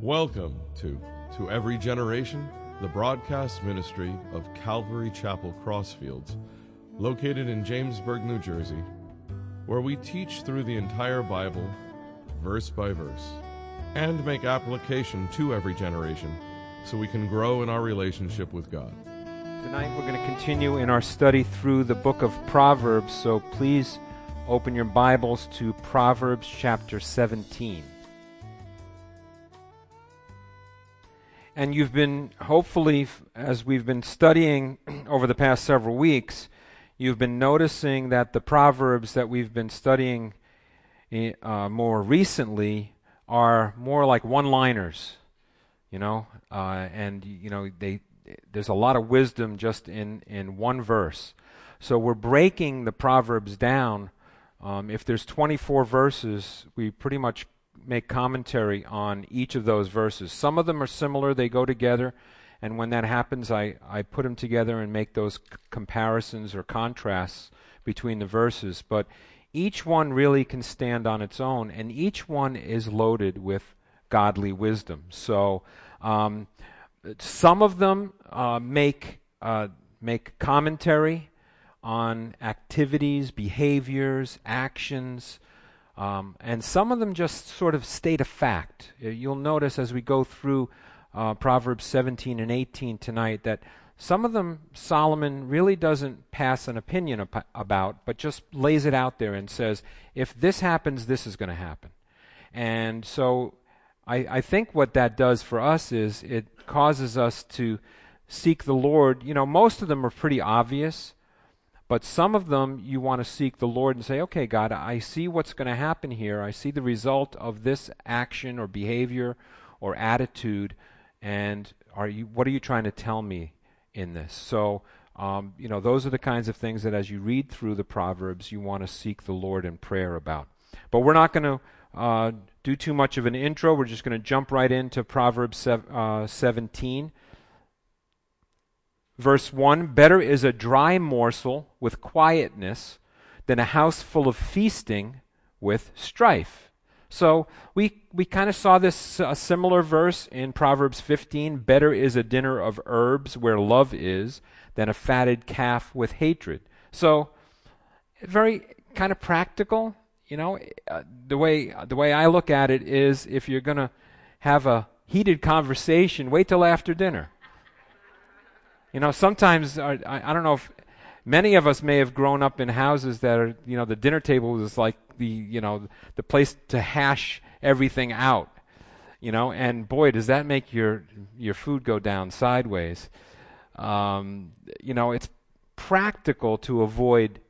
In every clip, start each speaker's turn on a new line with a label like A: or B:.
A: Welcome to To Every Generation, the broadcast ministry of Calvary Chapel Crossfields, located in Jamesburg, New Jersey, where we teach through the entire Bible, verse by verse, and make application to every generation so we can grow in our relationship with God.
B: Tonight we're going to continue in our study through the book of Proverbs, so please open your Bibles to Proverbs chapter 17. And you've been, hopefully, as we've been studying over the past several weeks, you've been noticing that the Proverbs that we've been studying uh, more recently are more like one liners, you know, uh, and, you know, they, there's a lot of wisdom just in, in one verse. So we're breaking the Proverbs down. Um, if there's 24 verses, we pretty much make commentary on each of those verses. Some of them are similar, they go together, and when that happens, I, I put them together and make those c- comparisons or contrasts between the verses. But each one really can stand on its own, and each one is loaded with godly wisdom. So um, some of them uh, make, uh, make commentary on activities, behaviors, actions um, and some of them just sort of state a fact. Uh, you'll notice as we go through uh, Proverbs 17 and 18 tonight that some of them Solomon really doesn't pass an opinion ap- about, but just lays it out there and says, if this happens, this is going to happen. And so I, I think what that does for us is it causes us to seek the Lord. You know, most of them are pretty obvious. But some of them you want to seek the Lord and say, okay, God, I see what's going to happen here. I see the result of this action or behavior or attitude. And are you, what are you trying to tell me in this? So, um, you know, those are the kinds of things that as you read through the Proverbs, you want to seek the Lord in prayer about. But we're not going to uh, do too much of an intro. We're just going to jump right into Proverbs sev- uh, 17. Verse 1 Better is a dry morsel with quietness than a house full of feasting with strife. So we, we kind of saw this a similar verse in Proverbs 15 Better is a dinner of herbs where love is than a fatted calf with hatred. So, very kind of practical. You know, uh, the way the way I look at it is, if you're going to have a heated conversation, wait till after dinner. You know, sometimes uh, I, I don't know if many of us may have grown up in houses that are, you know, the dinner table was like the, you know, the place to hash everything out. You know, and boy, does that make your your food go down sideways. Um, you know, it's practical to avoid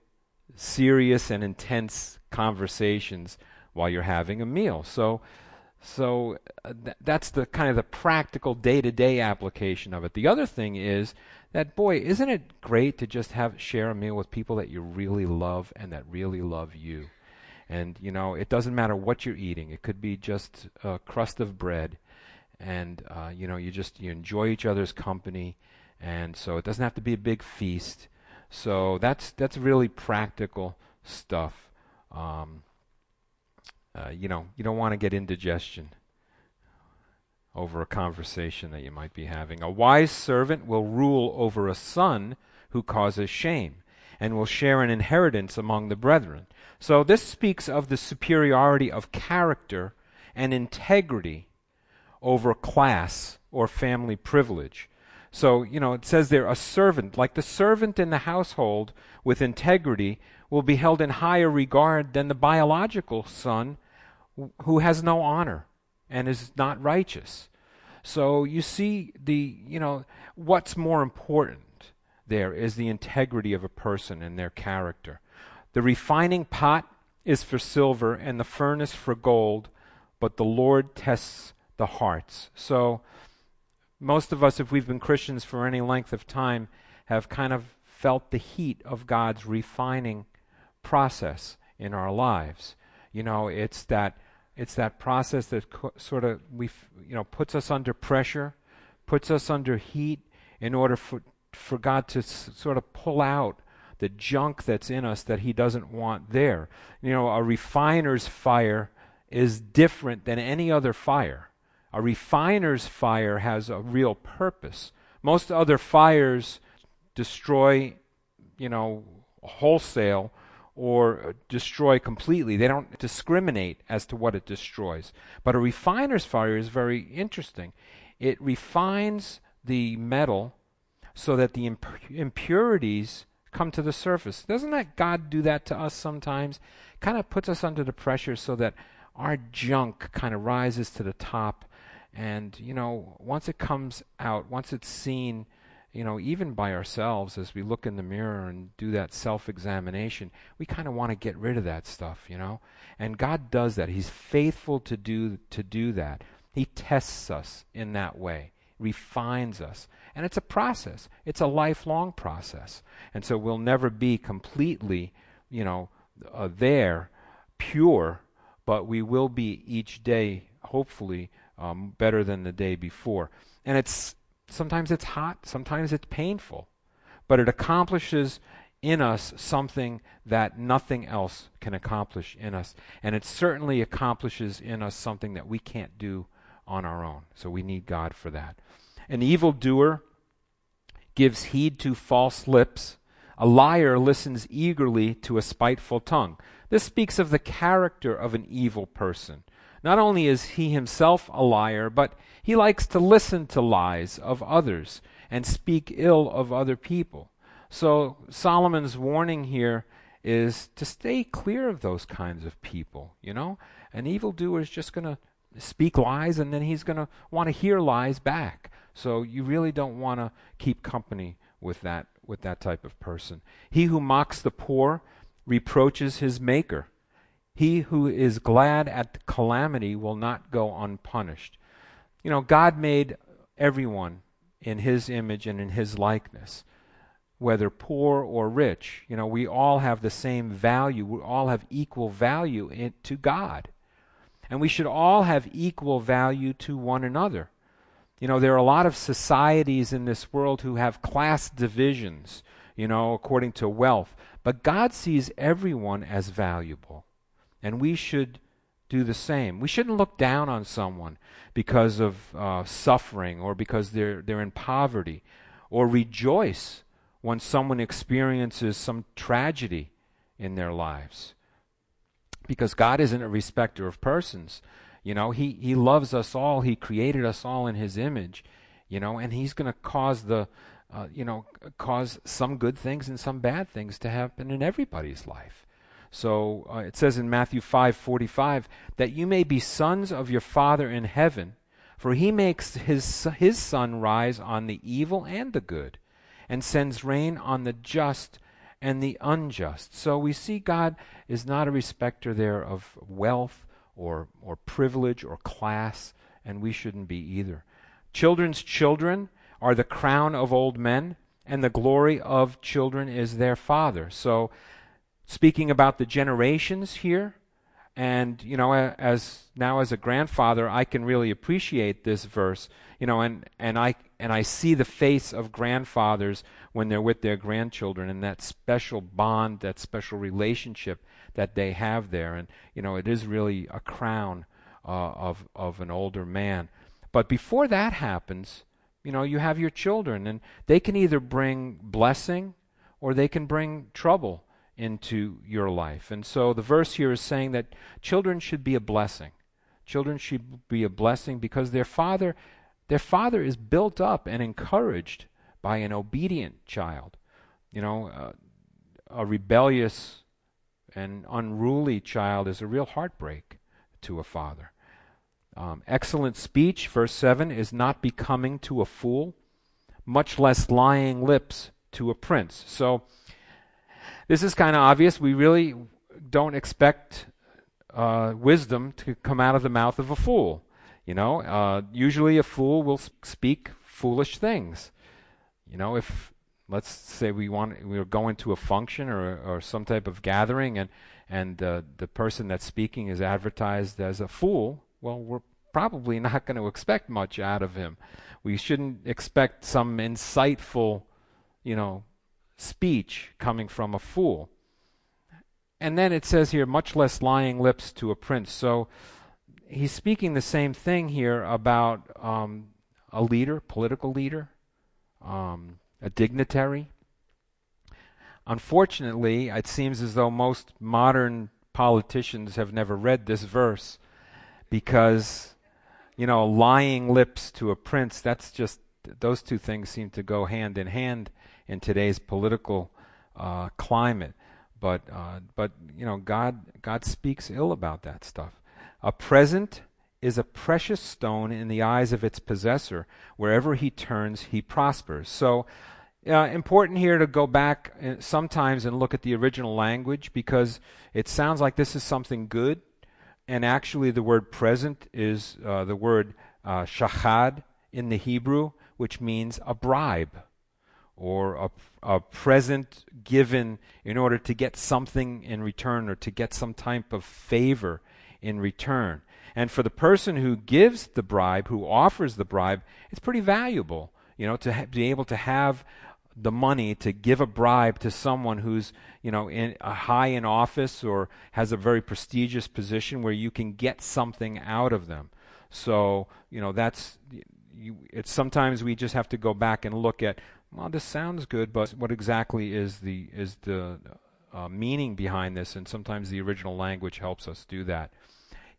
B: serious and intense conversations while you're having a meal. So, so uh, th- that's the kind of the practical day-to-day application of it. The other thing is that boy, isn't it great to just have share a meal with people that you really love and that really love you? And you know, it doesn't matter what you're eating. It could be just a crust of bread, and uh, you know, you just you enjoy each other's company, and so it doesn't have to be a big feast. So that's that's really practical stuff. Um, uh, you know, you don't want to get indigestion over a conversation that you might be having. A wise servant will rule over a son who causes shame and will share an inheritance among the brethren. So this speaks of the superiority of character and integrity over class or family privilege. So, you know, it says there a servant, like the servant in the household with integrity, will be held in higher regard than the biological son who has no honor and is not righteous. So you see the, you know, what's more important there is the integrity of a person and their character. The refining pot is for silver and the furnace for gold, but the Lord tests the hearts. So most of us, if we've been Christians for any length of time, have kind of felt the heat of God's refining process in our lives. You know, it's that it's that process that co- sort of we you know puts us under pressure, puts us under heat in order for for God to s- sort of pull out the junk that's in us that he doesn't want there. You know, a refiner's fire is different than any other fire. A refiner's fire has a real purpose. Most other fires destroy, you know, wholesale or uh, destroy completely. They don't discriminate as to what it destroys. But a refiner's fire is very interesting. It refines the metal so that the imp- impurities come to the surface. Doesn't that God do that to us sometimes? Kind of puts us under the pressure so that our junk kind of rises to the top. And, you know, once it comes out, once it's seen, you know, even by ourselves as we look in the mirror and do that self examination, we kind of want to get rid of that stuff, you know? And God does that. He's faithful to do to do that. He tests us in that way, refines us. And it's a process. It's a lifelong process. And so we'll never be completely, you know, uh, there, pure, but we will be each day, hopefully, um, better than the day before. And it's Sometimes it's hot, sometimes it's painful, but it accomplishes in us something that nothing else can accomplish in us. And it certainly accomplishes in us something that we can't do on our own. So we need God for that. An evildoer gives heed to false lips. A liar listens eagerly to a spiteful tongue. This speaks of the character of an evil person. Not only is he himself a liar, but he likes to listen to lies of others and speak ill of other people. So Solomon's warning here is to stay clear of those kinds of people, you know? An evildoer is just going to speak lies and then he's going to want to hear lies back. So you really don't want to keep company with that with that type of person. He who mocks the poor reproaches his maker. He who is glad at the calamity will not go unpunished. You know, God made everyone in his image and in his likeness, whether poor or rich. You know, we all have the same value. We all have equal value in, to God. And we should all have equal value to one another. You know, there are a lot of societies in this world who have class divisions, you know, according to wealth. But God sees everyone as valuable. And we should do the same. We shouldn't look down on someone because of uh, suffering or because they're, they're in poverty or rejoice when someone experiences some tragedy in their lives. Because God isn't a respecter of persons. You know, He, he loves us all. He created us all in His image, you know, and He's going to cause the, uh, you know, cause some good things and some bad things to happen in everybody's life. So uh, it says in Matthew 5:45 that you may be sons of your Father in heaven, for he makes his his sun rise on the evil and the good, and sends rain on the just and the unjust. So we see God is not a respecter there of wealth or or privilege or class, and we shouldn't be either. Children's children are the crown of old men, and the glory of children is their father. So speaking about the generations here. And, you know, as now as a grandfather, I can really appreciate this verse, you know, and, and, I, and I see the face of grandfathers when they're with their grandchildren and that special bond, that special relationship that they have there. And, you know, it is really a crown uh, of, of an older man. But before that happens, you know, you have your children, and they can either bring blessing or they can bring trouble into your life. And so the verse here is saying that children should be a blessing. Children should be a blessing because their father their father is built up and encouraged by an obedient child. You know, uh, a rebellious and unruly child is a real heartbreak to a father. Um, excellent speech, verse 7, is not becoming to a fool, much less lying lips to a prince. So, this is kind of obvious. We really don't expect uh, wisdom to come out of the mouth of a fool. You know, uh, usually a fool will speak foolish things. You know, if let's say we want we're going to a function or or some type of gathering, and and uh, the person that's speaking is advertised as a fool, well, we're probably not going to expect much out of him. We shouldn't expect some insightful, you know, speech coming from a fool. And then it says here, much less lying lips to a prince. So he's speaking the same thing here about um, a leader, political leader, um, a dignitary. Unfortunately, it seems as though most modern politicians have never read this verse because, you know, lying lips to a prince, that's just, those two things seem to go hand in hand in today's political uh, climate. But, uh, but, you know, God, God speaks ill about that stuff. A present is a precious stone in the eyes of its possessor. Wherever he turns, he prospers. So, uh, important here to go back uh, sometimes and look at the original language because it sounds like this is something good, and actually the word present is uh, the word uh, shachad in the Hebrew, which means a bribe or a, a present given in order to get something in return or to get some type of favor in return. And for the person who gives the bribe, who offers the bribe, it's pretty valuable, you know, to ha- be able to have the money to give a bribe to someone who's you know in a high in office or has a very prestigious position where you can get something out of them so you know that's you, it's sometimes we just have to go back and look at well this sounds good but what exactly is the is the uh, meaning behind this? And sometimes the original language helps us do that.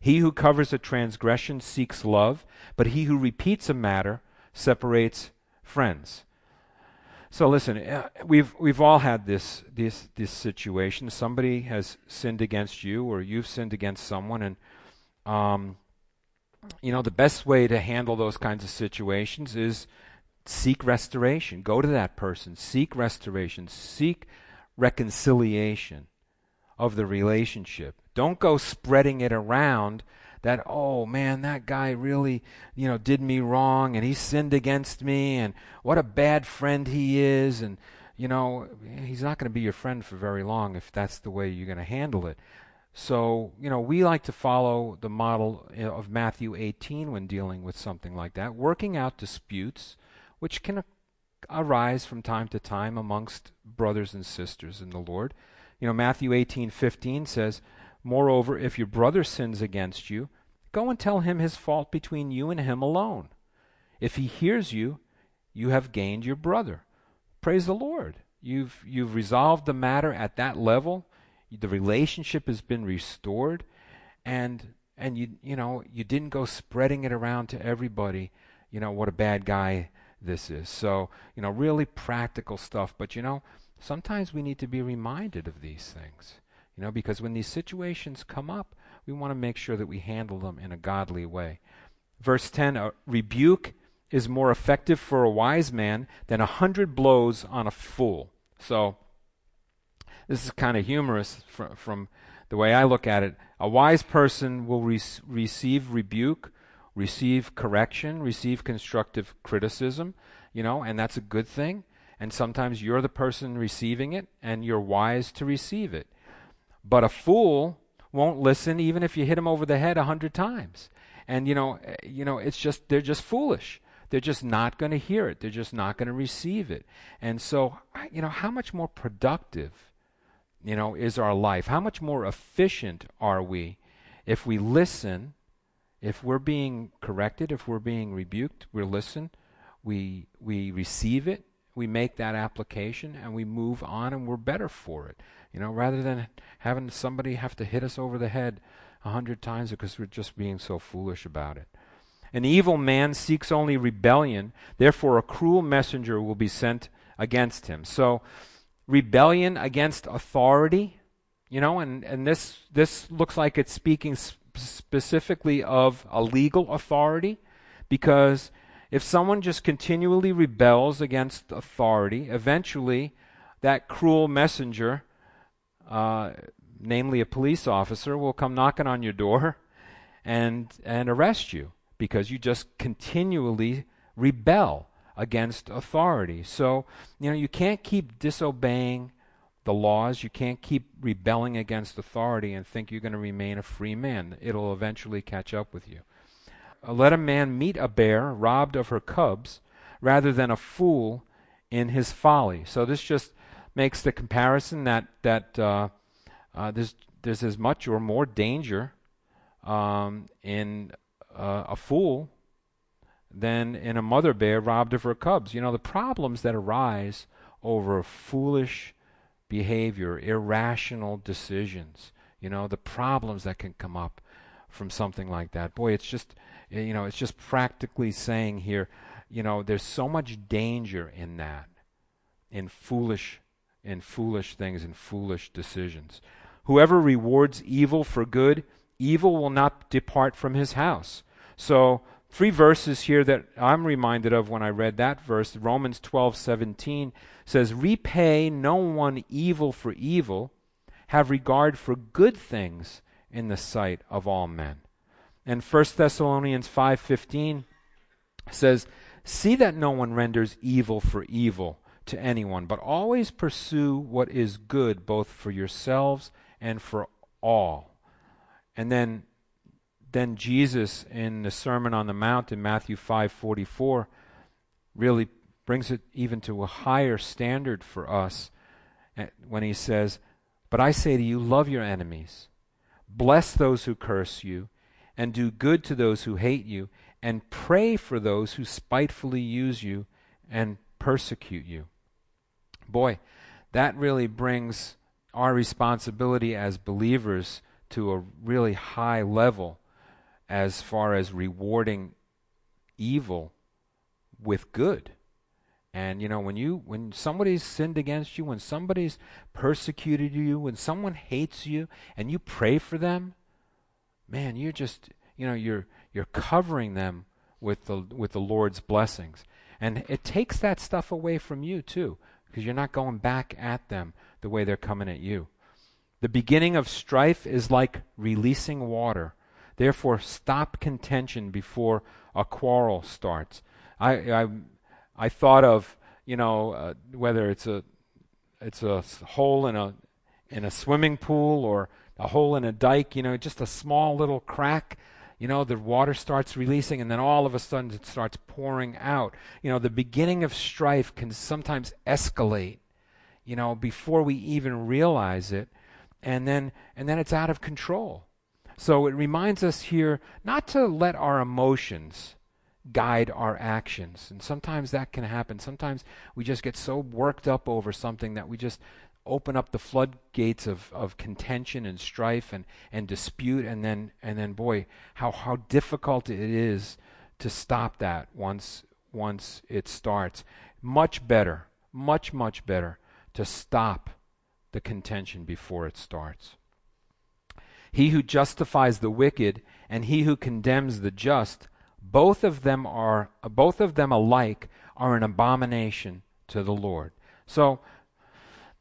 B: He who covers a transgression seeks love but he who repeats a matter separates friends. So listen, uh, we've we've all had this this this situation. Somebody has sinned against you, or you've sinned against someone, and um, you know the best way to handle those kinds of situations is seek restoration. Go to that person, seek restoration, seek reconciliation of the relationship. Don't go spreading it around that oh man that guy really you know did me wrong and he sinned against me and what a bad friend he is and you know he's not going to be your friend for very long if that's the way you're going to handle it so you know we like to follow the model eh, of Matthew 18 when dealing with something like that working out disputes which can arise from time to time amongst brothers and sisters in the Lord you know Matthew 18:15 says Moreover, if your brother sins against you, go and tell him his fault between you and him alone. If he hears you, you have gained your brother. Praise the Lord. You've you've resolved the matter at that level. The relationship has been restored and and you you know, you didn't go spreading it around to everybody, you know, what a bad guy this is. So, you know, really practical stuff, but you know, sometimes we need to be reminded of these things. You know, because when these situations come up, we want to make sure that we handle them in a godly way. Verse 10 a rebuke is more effective for a wise man than a hundred blows on a fool. So, this is kind of humorous from, from the way I look at it. A wise person will re- receive rebuke, receive correction, receive constructive criticism, you know, and that's a good thing. And sometimes you're the person receiving it, and you're wise to receive it. But a fool won't listen even if you hit him over the head a hundred times. And you know, eh, you know, it's just they're just foolish. They're just not going to hear it. They're just not going to receive it. And so, you know, how much more productive, you know, is our life? How much more efficient are we if we listen, if we're being corrected, if we're being rebuked, we listen, we we receive it, we make that application, and we move on, and we're better for it. You know, rather than having somebody have to hit us over the head a hundred times because we're just being so foolish about it. An evil man seeks only rebellion, therefore, a cruel messenger will be sent against him. So, rebellion against authority, you know, and, and this, this looks like it's speaking sp- specifically of a legal authority because if someone just continually rebels against authority, eventually that cruel messenger uh, namely a police officer, will come knocking on your door and, and arrest you because you just continually rebel against authority. So, you know, you can't keep disobeying the laws, you can't keep rebelling against authority and think you're going to remain a free man. It'll eventually catch up with you. Uh, let a man meet a bear robbed of her cubs rather than a fool in his folly. So this just makes the comparison that that uh, uh, there's there's as much or more danger um, in uh, a fool than in a mother bear robbed of her cubs. You know, the problems that arise over foolish behavior, irrational decisions, you know, the problems that can come up from something like that. Boy, it's just, eh, you know, it's just practically saying here, you know, there's so much danger in that, in foolish, in foolish things, in foolish decisions. Whoever rewards evil for good, evil will not depart from his house. So, three verses here that I'm reminded of when I read that verse. Romans 12:17 says, "Repay no one evil for evil, have regard for good things in the sight of all men." And 1 Thessalonians 5:15 says, "See that no one renders evil for evil to anyone, but always pursue what is good both for yourselves and for all." And then then Jesus in the Sermon on the Mount in Matthew 5:44 really brings it even to a higher standard for us eh, when he says, "But I say to you, love your enemies, bless those who curse you, and do good to those who hate you, and pray for those who spitefully use you and persecute you." Boy, that really brings our responsibility as believers to a really high level as far as rewarding evil with good. And you know, when you when somebody's sinned against you, when somebody's persecuted you, when someone hates you and you pray for them, man, you're just you know, you're you're covering them with the with the Lord's blessings. And it takes that stuff away from you too, because you're not going back at them the way they're coming at you. The beginning of strife is like releasing water. Therefore, stop contention before a quarrel starts. I, I, I thought of, you know, uh, whether it's a, it's a hole in a, in a swimming pool or a hole in a dike, you know, just a small little crack. You know, the water starts releasing and then all of a sudden it starts pouring out. You know, the beginning of strife can sometimes escalate, you know, before we even realize it. And then, and then it's out of control. So it reminds us here not to let our emotions guide our actions. And sometimes that can happen. Sometimes we just get so worked up over something that we just open up the floodgates of, of contention and strife and, and dispute and then and then boy how, how difficult it is to stop that once once it starts. Much better, much, much better to stop the contention before it starts. He who justifies the wicked and he who condemns the just, both of them are both of them alike are an abomination to the Lord. So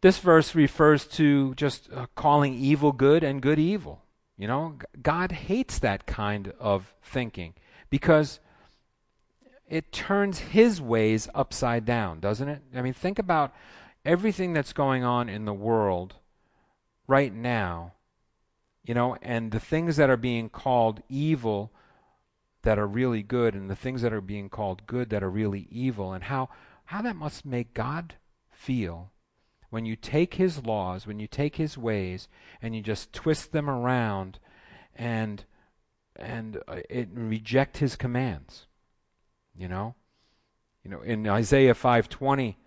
B: this verse refers to just uh, calling evil good and good evil. You know, God hates that kind of thinking because it turns his ways upside down, doesn't it? I mean, think about everything that's going on in the world right now you know, and the things that are being called evil that are really good, and the things that are being called good that are really evil, and how, how that must make God feel when you take His laws, when you take His ways, and you just twist them around and and uh, it, reject His commands. You know, you know, in Isaiah five twenty,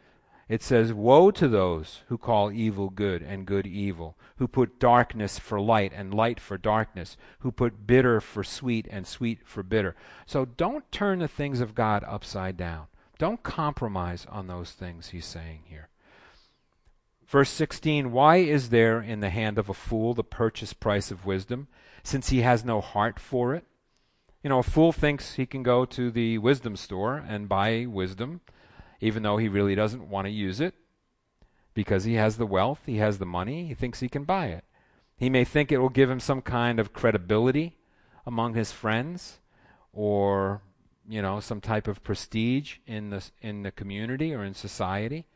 B: it says, Woe to those who call evil good and good evil, who put darkness for light and light for darkness, who put bitter for sweet and sweet for bitter. So don't turn the things of God upside down. Don't compromise on those things, he's saying here. Verse 16 Why is there in the hand of a fool the purchase price of wisdom, since he has no heart for it? You know, a fool thinks he can go to the wisdom store and buy wisdom even though he really doesn't want to use it because he has the wealth, he has the money, he thinks he can buy it. He may think it will give him some kind of credibility among his friends or you know some type of prestige in the in the community or in society.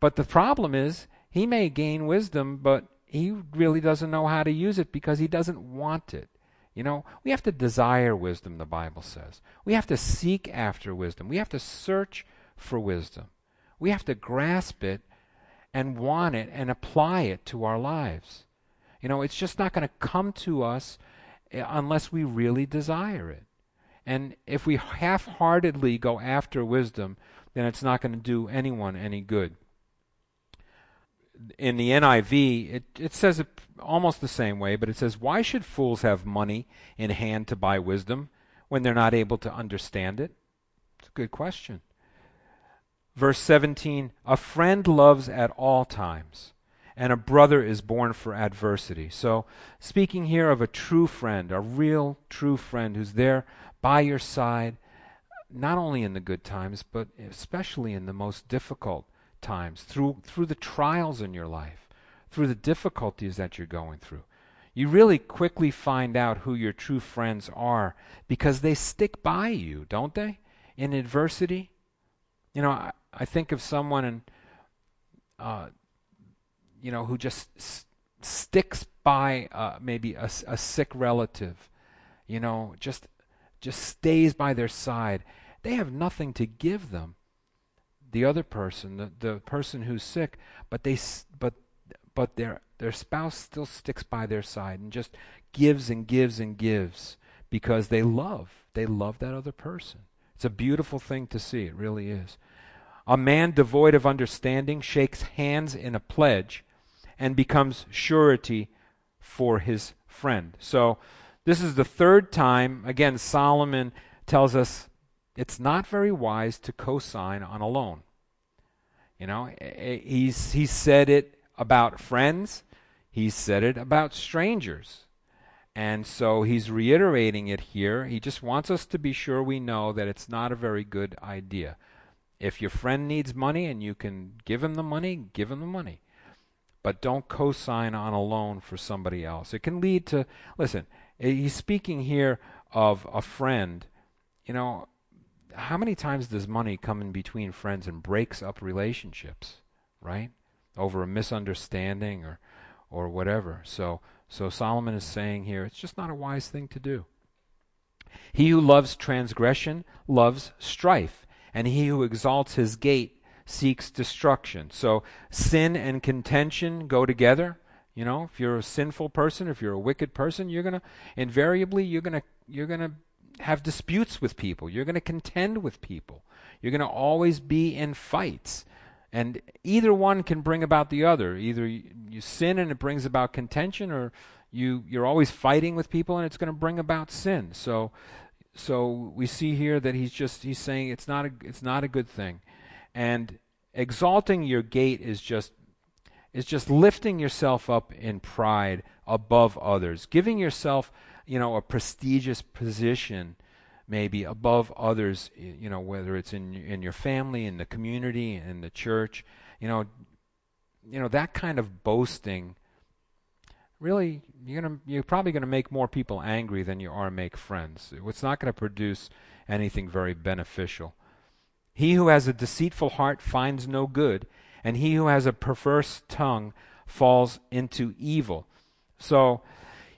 B: But the problem is he may gain wisdom but he really doesn't know how to use it because he doesn't want it. You know, we have to desire wisdom, the Bible says. We have to seek after wisdom. We have to search for wisdom. We have to grasp it and want it and apply it to our lives. You know, it's just not going to come to us eh, unless we really desire it. And if we half heartedly go after wisdom, then it's not going to do anyone any good. In the NIV, it, it says it almost the same way, but it says, Why should fools have money in hand to buy wisdom when they're not able to understand it? It's a good question. Verse 17 A friend loves at all times, and a brother is born for adversity. So, speaking here of a true friend, a real true friend who's there by your side, not only in the good times, but especially in the most difficult times, through, through the trials in your life, through the difficulties that you're going through. You really quickly find out who your true friends are because they stick by you, don't they? In adversity. You know, I, I think of someone and uh, you know who just s- sticks by uh, maybe a, a sick relative, you know, just just stays by their side. They have nothing to give them. The other person, the, the person who's sick, but they but but their their spouse still sticks by their side and just gives and gives and gives because they love. They love that other person. It's a beautiful thing to see. It really is. A man devoid of understanding shakes hands in a pledge and becomes surety for his friend. So, this is the third time, again, Solomon tells us it's not very wise to co sign on a loan. You know, eh, eh, he's, he said it about friends, he said it about strangers. And so he's reiterating it here. He just wants us to be sure we know that it's not a very good idea. If your friend needs money and you can give him the money, give him the money. But don't co sign on a loan for somebody else. It can lead to, listen, eh, he's speaking here of a friend. You know, how many times does money come in between friends and breaks up relationships, right? Over a misunderstanding or, or whatever. So, so Solomon is saying here, it's just not a wise thing to do. He who loves transgression loves strife and he who exalts his gate seeks destruction. So sin and contention go together. You know, if you're a sinful person, if you're a wicked person, you're gonna invariably you're gonna you're gonna have disputes with people. You're gonna contend with people. You're gonna always be in fights. And either one can bring about the other. Either you, you sin and it brings about contention, or you you're always fighting with people and it's going to bring about sin. So so we see here that he's just he's saying it's not a it's not a good thing and exalting your gate is just is just lifting yourself up in pride above others giving yourself you know a prestigious position maybe above others you know whether it's in in your family in the community in the church you know you know that kind of boasting really you're gonna you're probably going to make more people angry than you are make friends. It's not going to produce anything very beneficial. He who has a deceitful heart finds no good, and he who has a perverse tongue falls into evil. So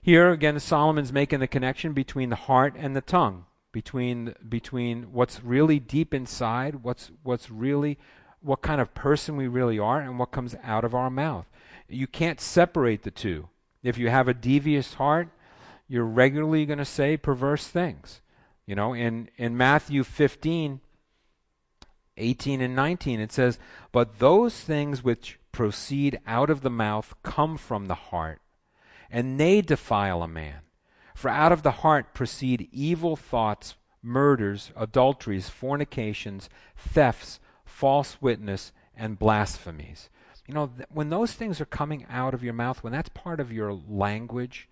B: here again Solomon's making the connection between the heart and the tongue, between between what's really deep inside, what's what's really what kind of person we really are and what comes out of our mouth. You can't separate the two. If you have a devious heart, you're regularly going to say perverse things. You know, in, in Matthew 15, 18 and 19, it says, But those things which proceed out of the mouth come from the heart, and they defile a man. For out of the heart proceed evil thoughts, murders, adulteries, fornications, thefts, false witness, and blasphemies. You know, th- when those things are coming out of your mouth, when that's part of your language,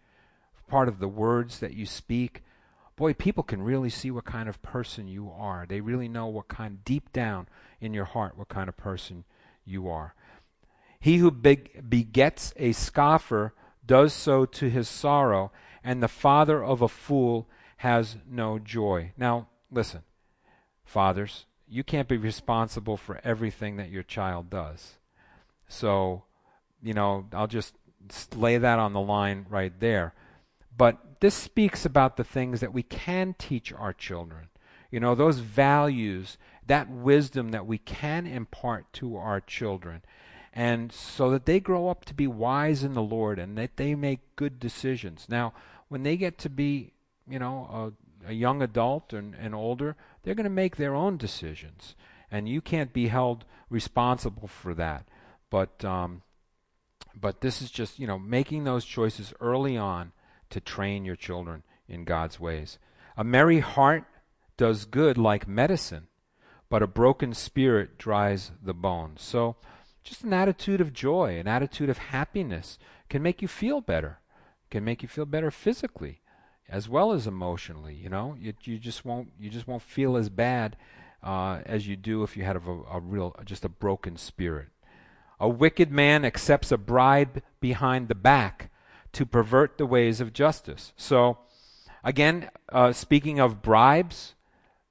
B: part of the words that you speak, boy, people can really see what kind of person you are. They really know what kind, deep down in your heart, what kind of person you are. He who beg- begets a scoffer does so to his sorrow, and the father of a fool has no joy. Now, listen, fathers, you can't be responsible for everything that your child does. So, you know, I'll just lay that on the line right there. But this speaks about the things that we can teach our children. You know, those values, that wisdom that we can impart to our children. And so that they grow up to be wise in the Lord and that they make good decisions. Now, when they get to be, you know, a, a young adult and, and older, they're going to make their own decisions, and you can't be held responsible for that. But um, but this is just you know making those choices early on to train your children in God's ways. A merry heart does good like medicine, but a broken spirit dries the bones. So just an attitude of joy, an attitude of happiness can make you feel better, can make you feel better physically as well as emotionally. You know, you, you just won't you just won't feel as bad uh, as you do if you had a, a real just a broken spirit. A wicked man accepts a bribe behind the back to pervert the ways of justice. So, again, uh, speaking of bribes,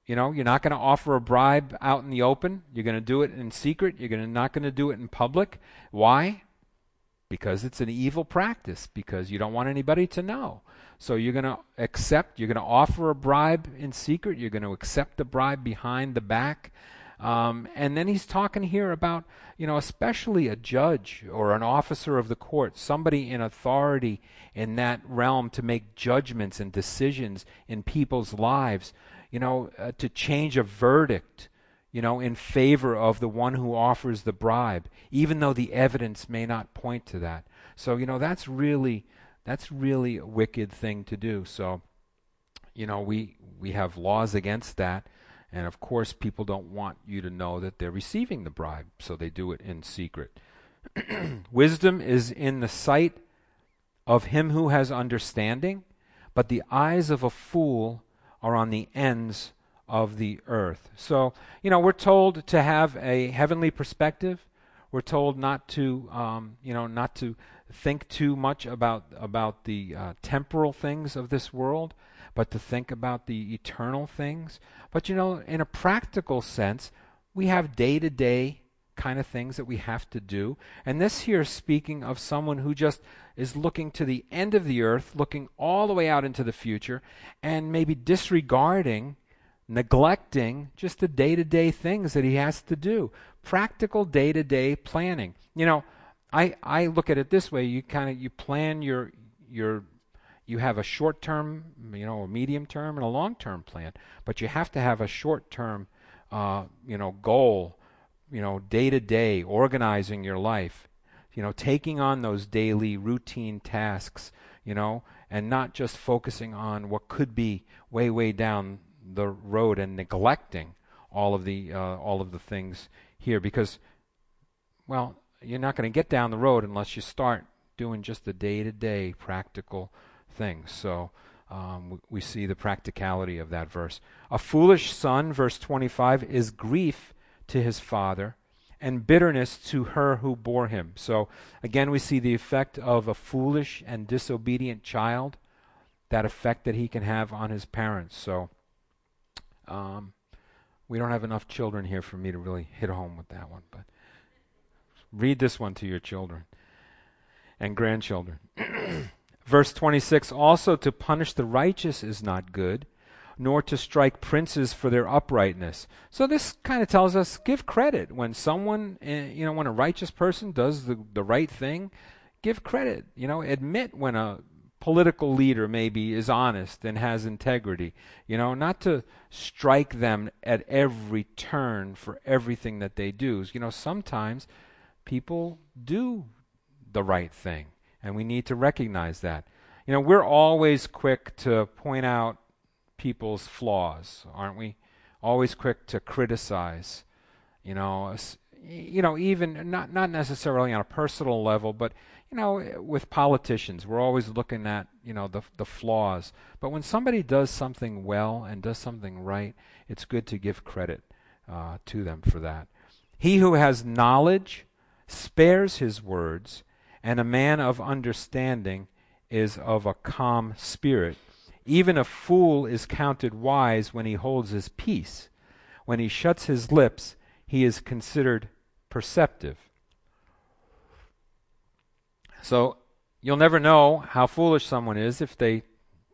B: you know, you're not going to offer a bribe out in the open. You're going to do it in secret. You're gonna, not going to do it in public. Why? Because it's an evil practice, because you don't want anybody to know. So you're going to accept, you're going to offer a bribe in secret. You're going to accept the bribe behind the back. Um, and then he's talking here about, you know, especially a judge or an officer of the court, somebody in authority in that realm to make judgments and decisions in people's lives you know, uh, to change a verdict, you know, in favor of the one who offers the bribe, even though the evidence may not point to that. So, you know, that's really that's really a wicked thing to do. So, you know, we we have laws against that, and of course, people don't want you to know that they're receiving the bribe, so they do it in secret. Wisdom is in the sight of him who has understanding, but the eyes of a fool are on the ends of the earth. So, you know, we're told to have a heavenly perspective. We're told not to, um, you know, not to think too much about about the uh, temporal things of this world, but to think about the eternal things. But you know, in a practical sense, we have day to day kind of things that we have to do. And this here is speaking of someone who just is looking to the end of the earth, looking all the way out into the future, and maybe disregarding, neglecting just the day to day things that he has to do. Practical day to day planning. You know, I, I look at it this way you kind of you plan your your you have a short term, you know, a medium term and a long term plan, but you have to have a short term uh, you know, goal, you know, day to day, organizing your life you know, taking on those daily routine tasks, you know, and not just focusing on what could be way, way down the road and neglecting all of the uh, all of the things here because, well, you're not going to get down the road unless you start doing just the day-to-day practical things. So. Um, we see the practicality of that verse. A foolish son, verse 25, is grief to his father, and bitterness to her who bore him. So again, we see the effect of a foolish and disobedient child, that effect that he can have on his parents. So um, we don't have enough children here for me to really hit home with that one, but read this one to your children and grandchildren. Verse 26 Also to punish the righteous is not good nor to strike princes for their uprightness. So this kind of tells us give credit when someone, eh, you know, when a righteous person does the, the right thing, give credit. You know, admit when a political leader maybe is honest and has integrity. You know, not to strike them at every turn for everything that they do. You know, sometimes people do the right thing, and we need to recognize that. You know, we're always quick to point out people's flaws, aren't we? Always quick to criticize, you know, you know, even not not necessarily on a personal level, but you know, with politicians, we're always looking at you know the the flaws. But when somebody does something well and does something right, it's good to give credit uh, to them for that. He who has knowledge spares his words, and a man of understanding is of a calm spirit. Even a fool is counted wise when he holds his peace. When he shuts his lips, he is considered perceptive. So you'll never know how foolish someone is if they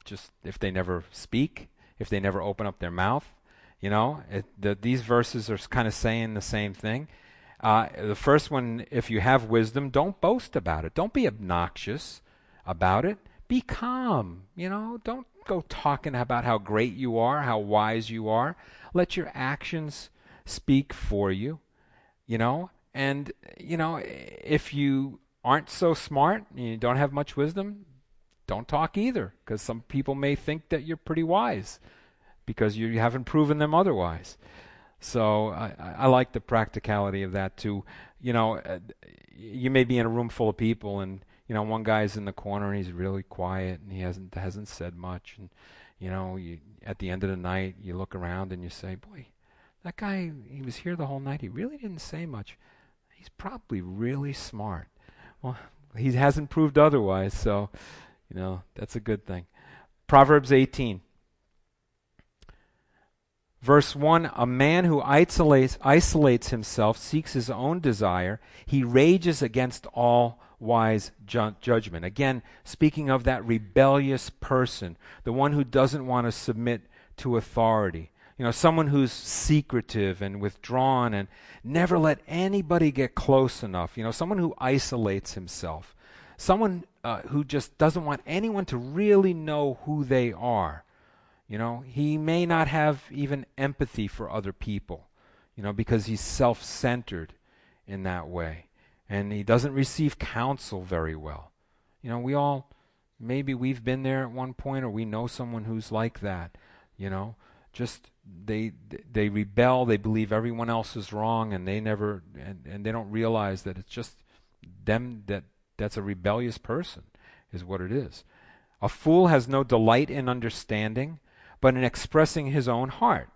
B: just if they never speak, if they never open up their mouth. You know, it, the, these verses are kind of saying the same thing. Uh, the first one, if you have wisdom, don't boast about it. Don't be obnoxious about it. Be calm. You know, don't go talking about how great you are, how wise you are. Let your actions speak for you. You know, and you know, if you aren't so smart, you don't have much wisdom, don't talk either, because some people may think that you're pretty wise because you haven't proven them otherwise. So I, I like the practicality of that too. You know, uh, you may be in a room full of people, and you know one guy's in the corner and he's really quiet and he hasn't hasn't said much, and you know, you, at the end of the night you look around and you say, "Boy, that guy he was here the whole night. He really didn't say much. He's probably really smart." Well, he hasn't proved otherwise, so you know that's a good thing. Proverbs 18. Verse 1 A man who isolates, isolates himself seeks his own desire. He rages against all wise ju- judgment. Again, speaking of that rebellious person, the one who doesn't want to submit to authority. You know, someone who's secretive and withdrawn and never let anybody get close enough. You know, someone who isolates himself. Someone uh, who just doesn't want anyone to really know who they are. You know, he may not have even empathy for other people, you know, because he's self centered in that way. And he doesn't receive counsel very well. You know, we all, maybe we've been there at one point or we know someone who's like that, you know, just they they rebel they believe everyone else is wrong and they never and, and they don't realize that it's just them that that's a rebellious person is what it is a fool has no delight in understanding but in expressing his own heart.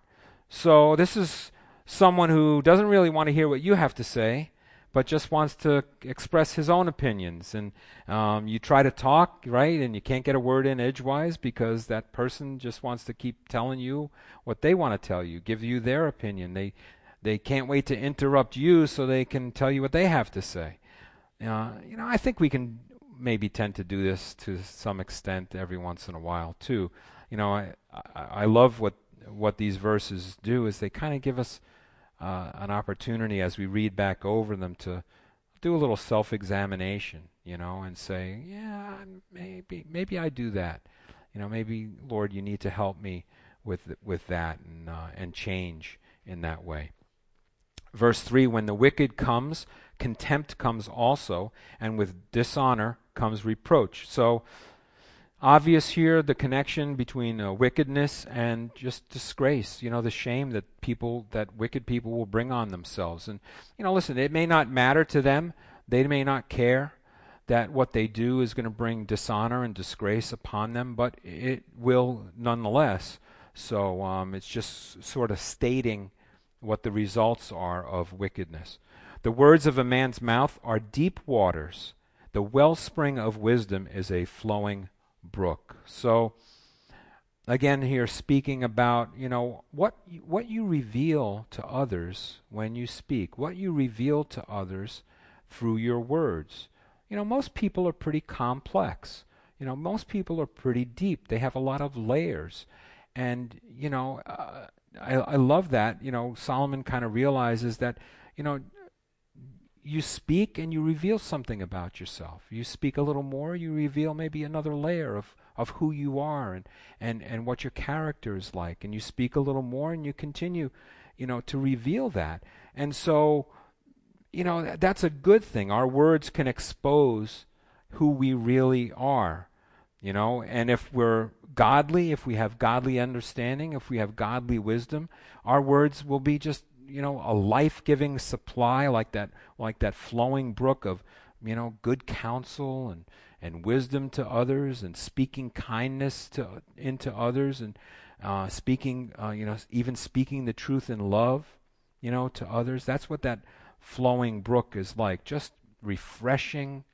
B: So this is someone who doesn't really want to hear what you have to say, but just wants to express his own opinions. And um, you try to talk, right, and you can't get a word in edgewise because that person just wants to keep telling you what they want to tell you, give you their opinion. They they can't wait to interrupt you so they can tell you what they have to say. Uh, you know, I think we can maybe tend to do this to some extent every once in a while too you know, I, I, I love what what these verses do is they kind of give us uh, an opportunity as we read back over them to do a little self-examination, you know, and say, yeah, maybe maybe I do that, you know, maybe Lord, you need to help me with with that and uh, and change in that way. Verse three: When the wicked comes, contempt comes also, and with dishonor comes reproach. So obvious here the connection between uh, wickedness and just disgrace you know the shame that people that wicked people will bring on themselves. And you know listen it may not matter to them. They may not care that what they do is going to bring dishonor and disgrace upon them but it will nonetheless. So um, it's just sort of stating what the results are of wickedness. The words of a man's mouth are deep waters. The wellspring of wisdom is a flowing brook. So again here speaking about, you know, what what you reveal to others when you speak, what you reveal to others through your words. You know, most people are pretty complex. You know, most people are pretty deep. They have a lot of layers. And, you know, uh, I, I love that. You know, Solomon kind of realizes that, you know, you speak and you reveal something about yourself. You speak a little more, you reveal maybe another layer of, of who you are and, and, and what your character is like. And you speak a little more and you continue, you know, to reveal that. And so, you know, that's a good thing. Our words can expose who we really are, you know, and if we're godly, if we have godly understanding, if we have godly wisdom, our words will be just you know a life-giving supply like that like that flowing brook of you know good counsel and and wisdom to others and speaking kindness to into others and uh, speaking uh, you know even speaking the truth in love you know to others. That's what that flowing brook is like just refreshing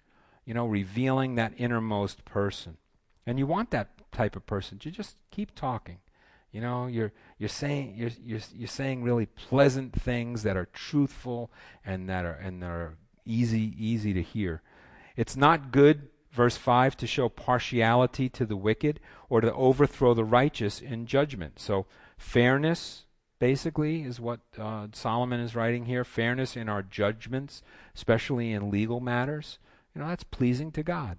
B: you know revealing that innermost person. And you want that type of person to just keep talking you know, you're you're saying you're you're you're saying really pleasant things that are truthful and that are and are easy easy to hear. It's not good, verse five, to show partiality to the wicked or to overthrow the righteous in judgment. So fairness basically, is what uh, Solomon is writing here. Fairness in our judgments, especially in legal matters. You know, that's pleasing to God.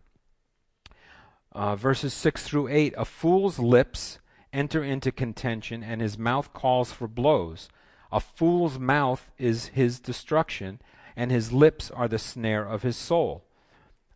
B: Uh, verses 6 through 8 A fool's lips enter into contention, and his mouth calls for blows. A fool's mouth is his destruction, and his lips are the snare of his soul.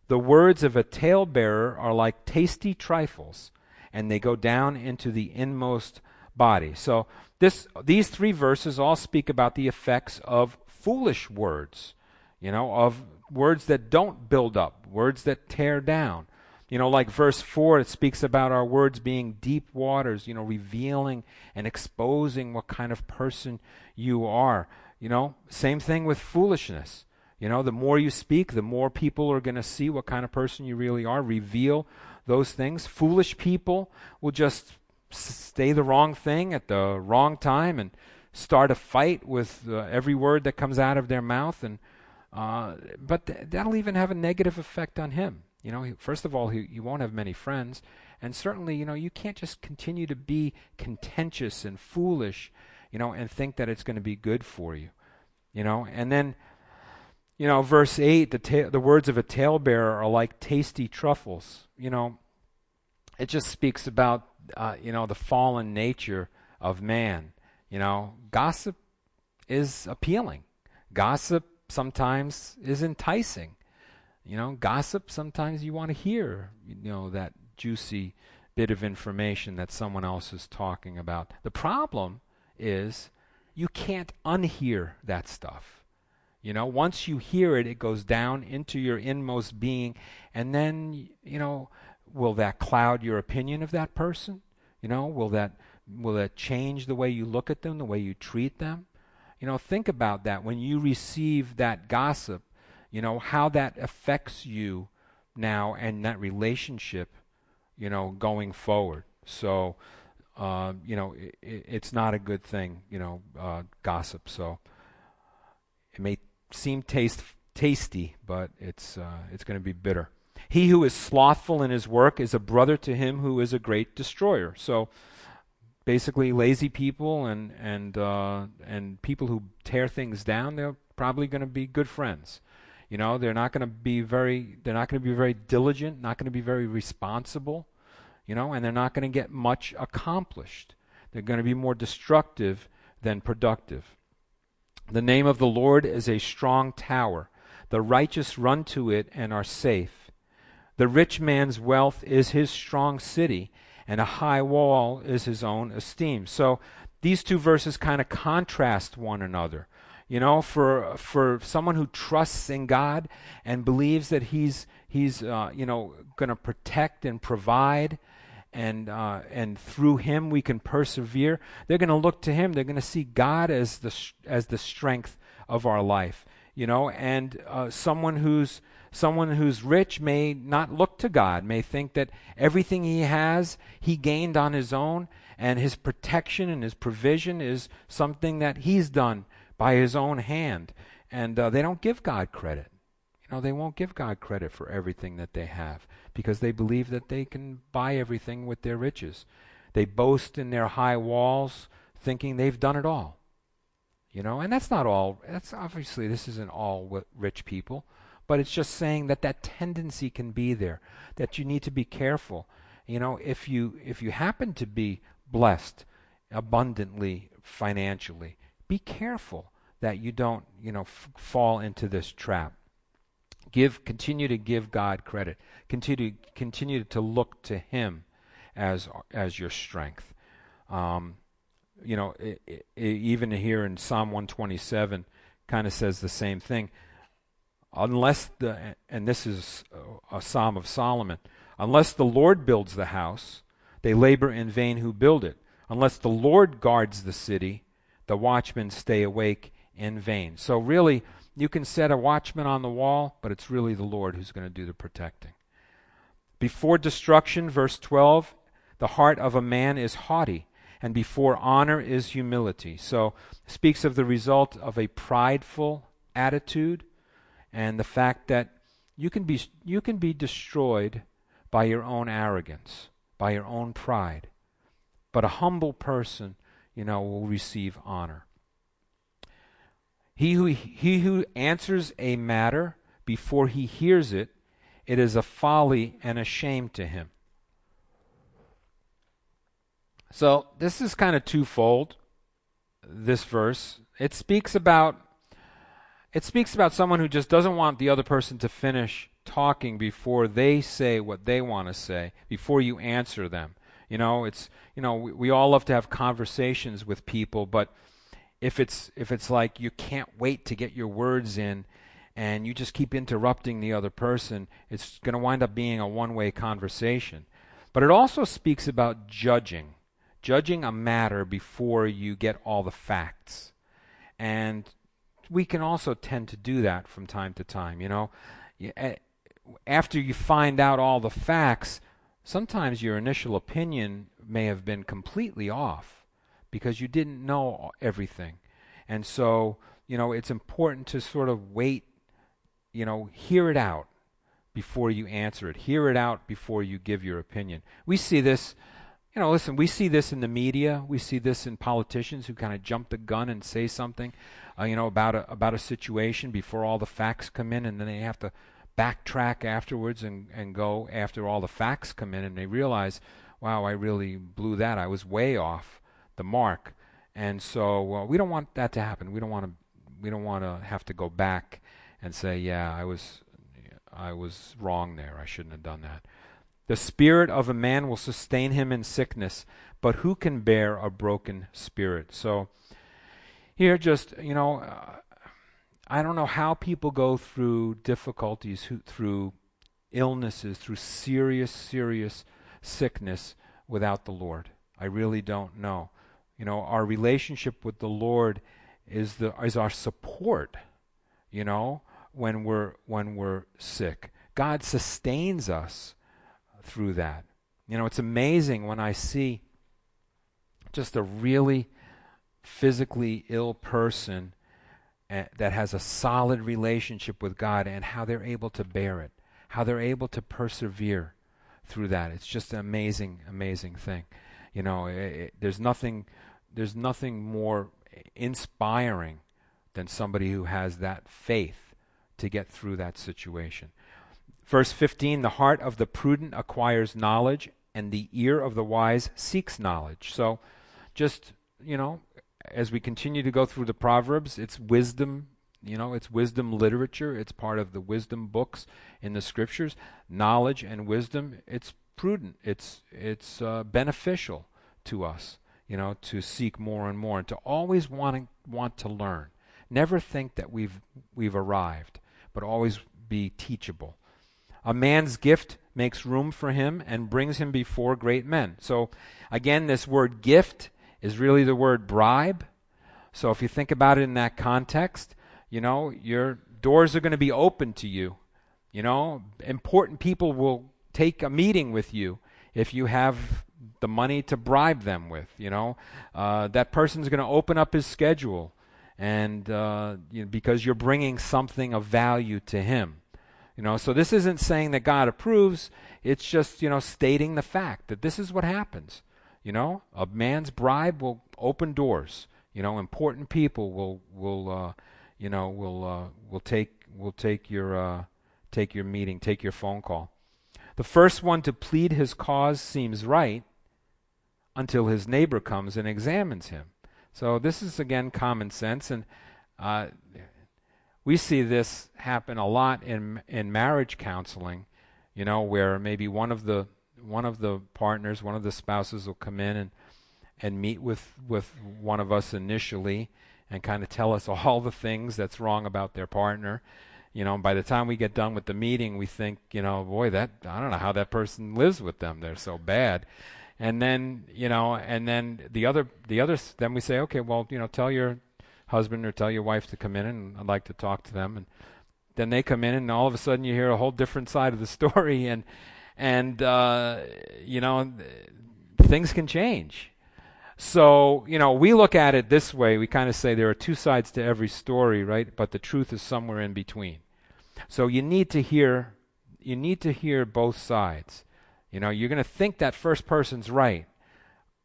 B: The words of a talebearer are like tasty trifles, and they go down into the inmost body. So this, these three verses all speak about the effects of foolish words, you know, of words that don't build up, words that tear down. You know, like verse 4, it speaks about our words being deep waters, you know, revealing and exposing what kind of person you are. You know, same thing with foolishness. You know, the more you speak, the more people are going to see what kind of person you really are. Reveal those things. Foolish people will just say the wrong thing at the wrong time and start a fight with uh, every word that comes out of their mouth. And uh, but th- that'll even have a negative effect on him. You know, first of all, he won't have many friends. And certainly, you know, you can't just continue to be contentious and foolish, you know, and think that it's going to be good for you. You know, and then, you know, verse 8, the, ta- the words of a talebearer are like tasty truffles. You know, it just speaks about, uh, you know, the fallen nature of man. You know, gossip is appealing, gossip sometimes is enticing. You know, gossip, sometimes you want to hear, you know, that juicy bit of information that someone else is talking about. The problem is you can't unhear that stuff. You know, once you hear it, it goes down into your inmost being, and then, you know, will that cloud your opinion of that person? You know, will that will that change the way you look at them, the way you treat them? You know, think about that when you receive that gossip you know, how that affects you now and that relationship, you know, going forward. So, uh, you know, it, it's not a good thing, you know, uh, gossip. So it may seem taste tasty, but it's uh, it's going to be bitter. He who is slothful in his work is a brother to him who is a great destroyer. So basically, lazy people and and uh, and people who tear things down, they're probably going to be good friends. You know, they're not going to be very they're not going to be very diligent, not going to be very responsible, you know, and they're not going to get much accomplished. They're going to be more destructive than productive. The name of the Lord is a strong tower. The righteous run to it and are safe. The rich man's wealth is his strong city, and a high wall is his own esteem. So these two verses kind of contrast one another. You know, for for someone who trusts in God and believes that He's He's uh, you know going to protect and provide, and uh, and through Him we can persevere. They're going to look to Him. They're going to see God as the as the strength of our life. You know, and uh, someone who's someone who's rich may not look to God, may think that everything he has he gained on his own, and his protection and his provision is something that he's done by his own hand. And uh, they don't give God credit. You know, they won't give God credit for everything that they have because they believe that they can buy everything with their riches. They boast in their high walls, thinking they've done it all. You know, and that's not all. That's obviously this isn't all rich people, but it's just saying that that tendency can be there. That you need to be careful. You know, if you if you happen to be blessed abundantly financially, be careful that you don't, you know, f- fall into this trap. Give, continue to give God credit. Continue, continue to look to Him as as your strength. Um, you know, it, it, even here in Psalm 127, kind of says the same thing. Unless the, and this is a Psalm of Solomon, unless the Lord builds the house, they labor in vain who build it. Unless the Lord guards the city, the watchmen stay awake in vain. So, really, you can set a watchman on the wall, but it's really the Lord who's going to do the protecting. Before destruction, verse 12, the heart of a man is haughty, and before honor is humility. So, speaks of the result of a prideful attitude and the fact that you can be, you can be destroyed by your own arrogance, by your own pride. But a humble person you know, will receive honor. He who, he who answers a matter before he hears it, it is a folly and a shame to him. So this is kind of twofold. This verse it speaks about it speaks about someone who just doesn't want the other person to finish talking before they say what they want to say before you answer them. You know, it's you know we, we all love to have conversations with people, but if it's if it's like you can't wait to get your words in and you just keep interrupting the other person, it's going to wind up being a one-way conversation. But it also speaks about judging, judging a matter before you get all the facts. And we can also tend to do that from time to time, you know. Eh, after you find out all the facts, sometimes your initial opinion may have been completely off because you didn't know everything. And so, you know, it's important to sort of wait, you know, hear it out before you answer it. Hear it out before you give your opinion. We see this, you know, listen, we see this in the media. We see this in politicians who kind of jump the gun and say something, uh, you know, about a, about a situation before all the facts come in, and then they have to backtrack afterwards and, and go after all the facts come in, and they realize, wow, I really blew that. I was way off the mark. And so we don't want that to happen. We don't want to we don't want to have to go back and say, yeah, I was I was wrong there. I shouldn't have done that. The spirit of a man will sustain him in sickness, but who can bear a broken spirit? So here just, you know, uh, I don't know how people go through difficulties, who, through illnesses, through serious, serious sickness without the Lord. I really don't know. You know, our relationship with the Lord is the is our support. You know, when we're when we're sick, God sustains us through that. You know, it's amazing when I see just a really physically ill person uh, that has a solid relationship with God and how they're able to bear it, how they're able to persevere through that. It's just an amazing, amazing thing. You know, it, it, there's nothing there's nothing more inspiring than somebody who has that faith to get through that situation. Verse 15 The heart of the prudent acquires knowledge, and the ear of the wise seeks knowledge. So, just, you know, as we continue to go through the Proverbs, it's wisdom. You know, it's wisdom literature. It's part of the wisdom books in the scriptures. Knowledge and wisdom, it's prudent. It's, it's uh, beneficial to us you know, to seek more and more and to always want to, want to learn. Never think that we've, we've arrived, but always be teachable. A man's gift makes room for him and brings him before great men. So, again, this word gift is really the word bribe. So, if you think about it in that context, you know, your doors are going to be open to you. You know, important people will take a meeting with you if you have the money to bribe them with. You know, uh, that person's going to open up his schedule, and uh, you know, because you're bringing something of value to him. You know, so this isn't saying that God approves. It's just you know stating the fact that this is what happens. You know, a man's bribe will open doors. You know, important people will will uh, you know will uh, will take will take your uh, take your meeting, take your phone call. The first one to plead his cause seems right, until his neighbor comes and examines him. So this is again common sense, and uh, we see this happen a lot in in marriage counseling. You know, where maybe one of the one of the partners, one of the spouses, will come in and and meet with with one of us initially, and kind of tell us all the things that's wrong about their partner. You know, and by the time we get done with the meeting, we think, you know, boy, that I don't know how that person lives with them. They're so bad and then you know and then the other the others then we say okay well you know tell your husband or tell your wife to come in and I'd like to talk to them. And then they come in and all of a sudden you hear a whole different side of the story. And and uh, you know things can change. So you know we look at it this way. We kind of say there are two sides to every story right? But the truth is somewhere in between. So you need to hear you need to hear both sides you know, you're going to think that first person's right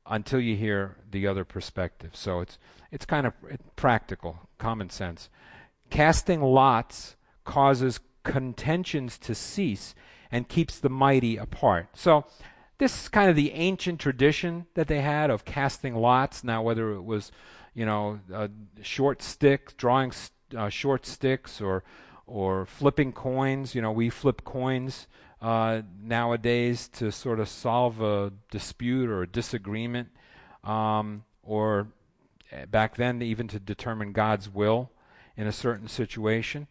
B: until you hear the other perspective. So it's it's kind of practical, common sense. Casting lots causes contentions to cease and keeps the mighty apart. So this is kind of the ancient tradition that they had of casting lots. Now, whether it was, you know, uh, short sticks, drawing uh, short sticks, or or flipping coins. You know, we flip coins uh, nowadays to sort of solve a dispute or a disagreement, um, or eh, back then even to determine God's will in a certain situation.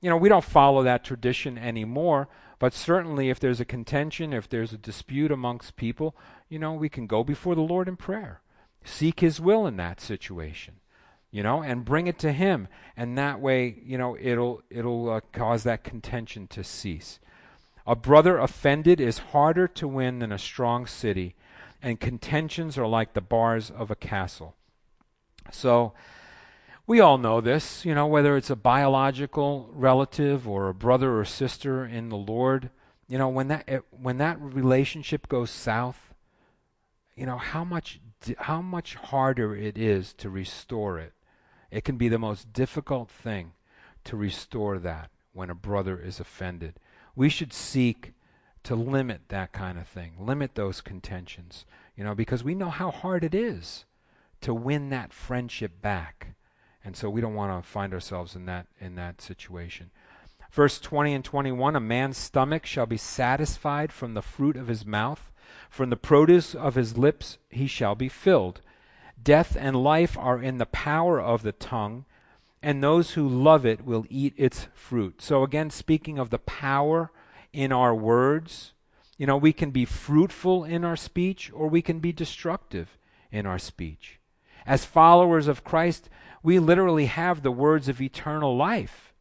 B: You know, we don't follow that tradition anymore, but certainly if there's a contention, if there's a dispute amongst people, you know, we can go before the Lord in prayer. Seek His will in that situation you know, and bring it to Him, and that way, you know, it'll it'll uh, cause that contention to cease. A brother offended is harder to win than a strong city, and contentions are like the bars of a castle. So, we all know this, you know, whether it's a biological relative or a brother or sister in the Lord, you know, when that when that relationship goes south, you know, how much how much harder it is to restore it. It can be the most difficult thing to restore that when a brother is offended. We should seek to limit that kind of thing, limit those contentions, you know, because we know how hard it is to win that friendship back. And so we don't want to find ourselves in that in that situation. Verse 20 and 21 A man's stomach shall be satisfied from the fruit of his mouth, from the produce of his lips he shall be filled. Death and life are in the power of the tongue, and those who love it will eat its fruit. So, again, speaking of the power in our words, you know, we can be fruitful in our speech or we can be destructive in our speech. As followers of Christ, we literally have the words of eternal life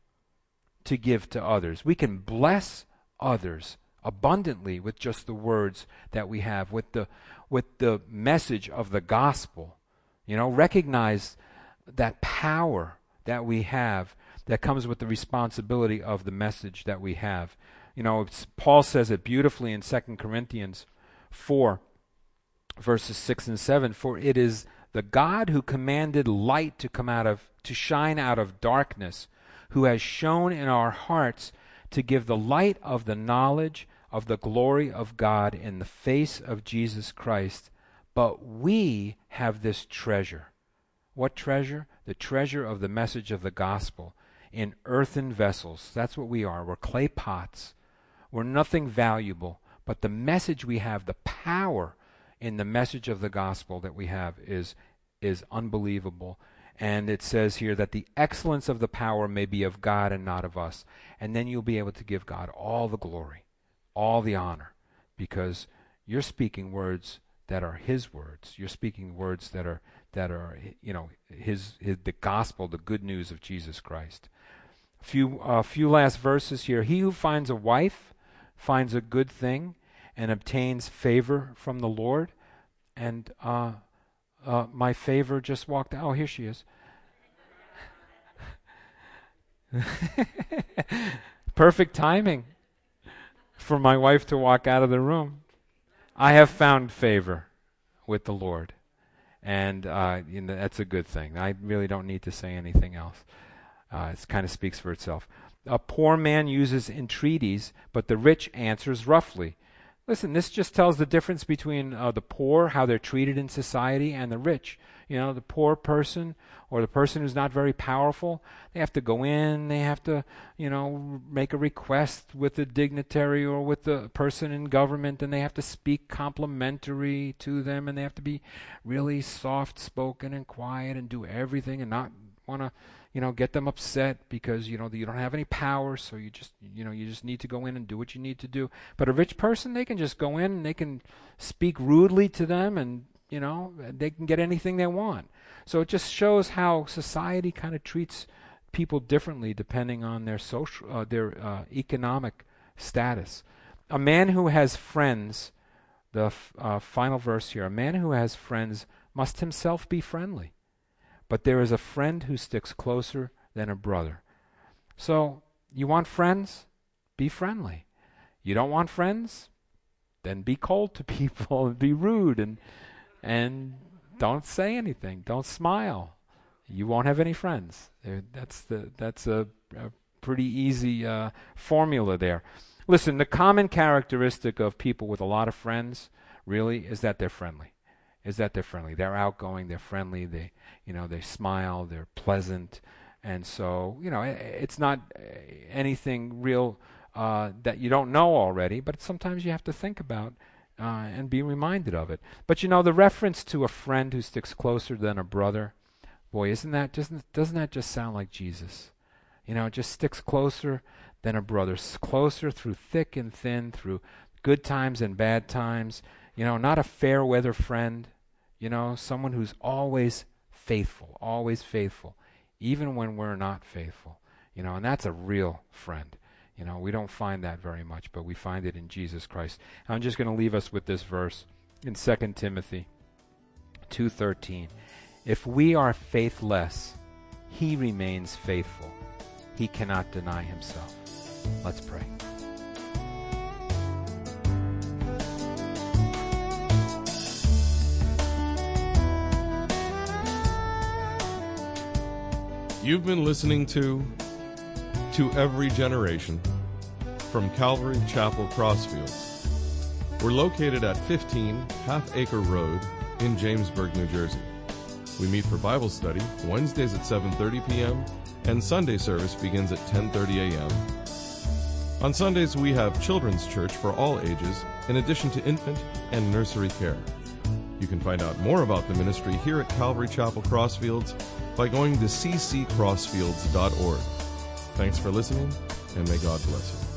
B: to give to others. We can bless others abundantly with just the words that we have, with the, with the message of the gospel. You know, recognize that power that we have that comes with the responsibility of the message that we have. You know, Paul says it beautifully in 2 Corinthians 4, verses 6 and 7 For it is the God who commanded light to come out of, to shine out of darkness, who has shown in our hearts to give the light of the knowledge of the glory of God in the face of Jesus Christ. But we have this treasure. What treasure? The treasure of the message of the gospel in earthen vessels. That's what we are. We're clay pots. We're nothing valuable, but the message we have, the power in the message of the gospel that we have is is unbelievable. And it says here that the excellence of the power may be of God and not of us. And then you'll be able to give God all the glory, all the honor, because you're speaking words that are His words. You're speaking words that are that are you know his, his the gospel, the good news of Jesus Christ. A few uh, few last verses here. He who finds a wife finds a good thing and obtains favor from the Lord. And uh, uh, my favor just walked out. Oh, here she is. Perfect timing for my wife to walk out of the room. I have found favor with the Lord and uh, you know, that's a good thing. I really don't need to say anything else. Uh, it kind of speaks for itself. A poor man uses entreaties, but the rich answers roughly. Listen, this just tells the difference between uh, the poor, how they're treated in society, and the rich. You know, the poor person or the person who's not very powerful, they have to go in, they have to, you know, make a request with the dignitary or with the person in government, and they have to speak complimentary to them, and they have to be really soft spoken and quiet and do everything and not want to you know, get them upset because you know you don't have any power, so you just you know you just need to go in and do what you need to do. But a rich person, they can just go in and they can speak rudely to them, and you know they can get anything they want. So it just shows how society kind of treats people differently depending on their social, uh, their uh, economic status. A man who has friends, the f- uh, final verse here, a man who has friends must himself be friendly. But there is a friend who sticks closer than a brother. So, you want friends? Be friendly. You don't want friends? Then be cold to people and be rude and and don't say anything. Don't smile. You won't have any friends. That's the that's a, a pretty easy uh, formula there. Listen, the common characteristic of people with a lot of friends really is that they're friendly. Is that they're friendly. They're outgoing, they're friendly, they you know, they smile, they're pleasant. And so, you know, it's not uh, anything real uh, that you don't know already, but sometimes you have to think about uh, and be reminded of it. But you know, the reference to a friend who sticks closer than a brother, boy, isn't that doesn't doesn't that just sound like Jesus? You know, just sticks closer than a brother, closer through thick and thin, through good times and bad times. You know, not a fair weather friend. You know, someone who's always faithful, always faithful, even when we're not faithful. You know, and that's a real friend. You know, we don't find that very much, but we find it in Jesus Christ. I'm just going to leave us with this verse in 2 Timothy 2:13. If we are faithless, he remains faithful. He cannot deny himself. Let's pray.
A: You've been listening to To Every Generation from Calvary Chapel Crossfields. We're located at 15 Half Acre Road in Jamesburg, New Jersey. We meet for Bible study Wednesdays at 7:30 p.m. and Sunday service begins at 10:30 a.m. On Sundays we have children's church for all ages in addition to infant and nursery care. You can find out more about the ministry here at Calvary Chapel Crossfields by going to cccrossfields.org. Thanks for listening and may God bless you.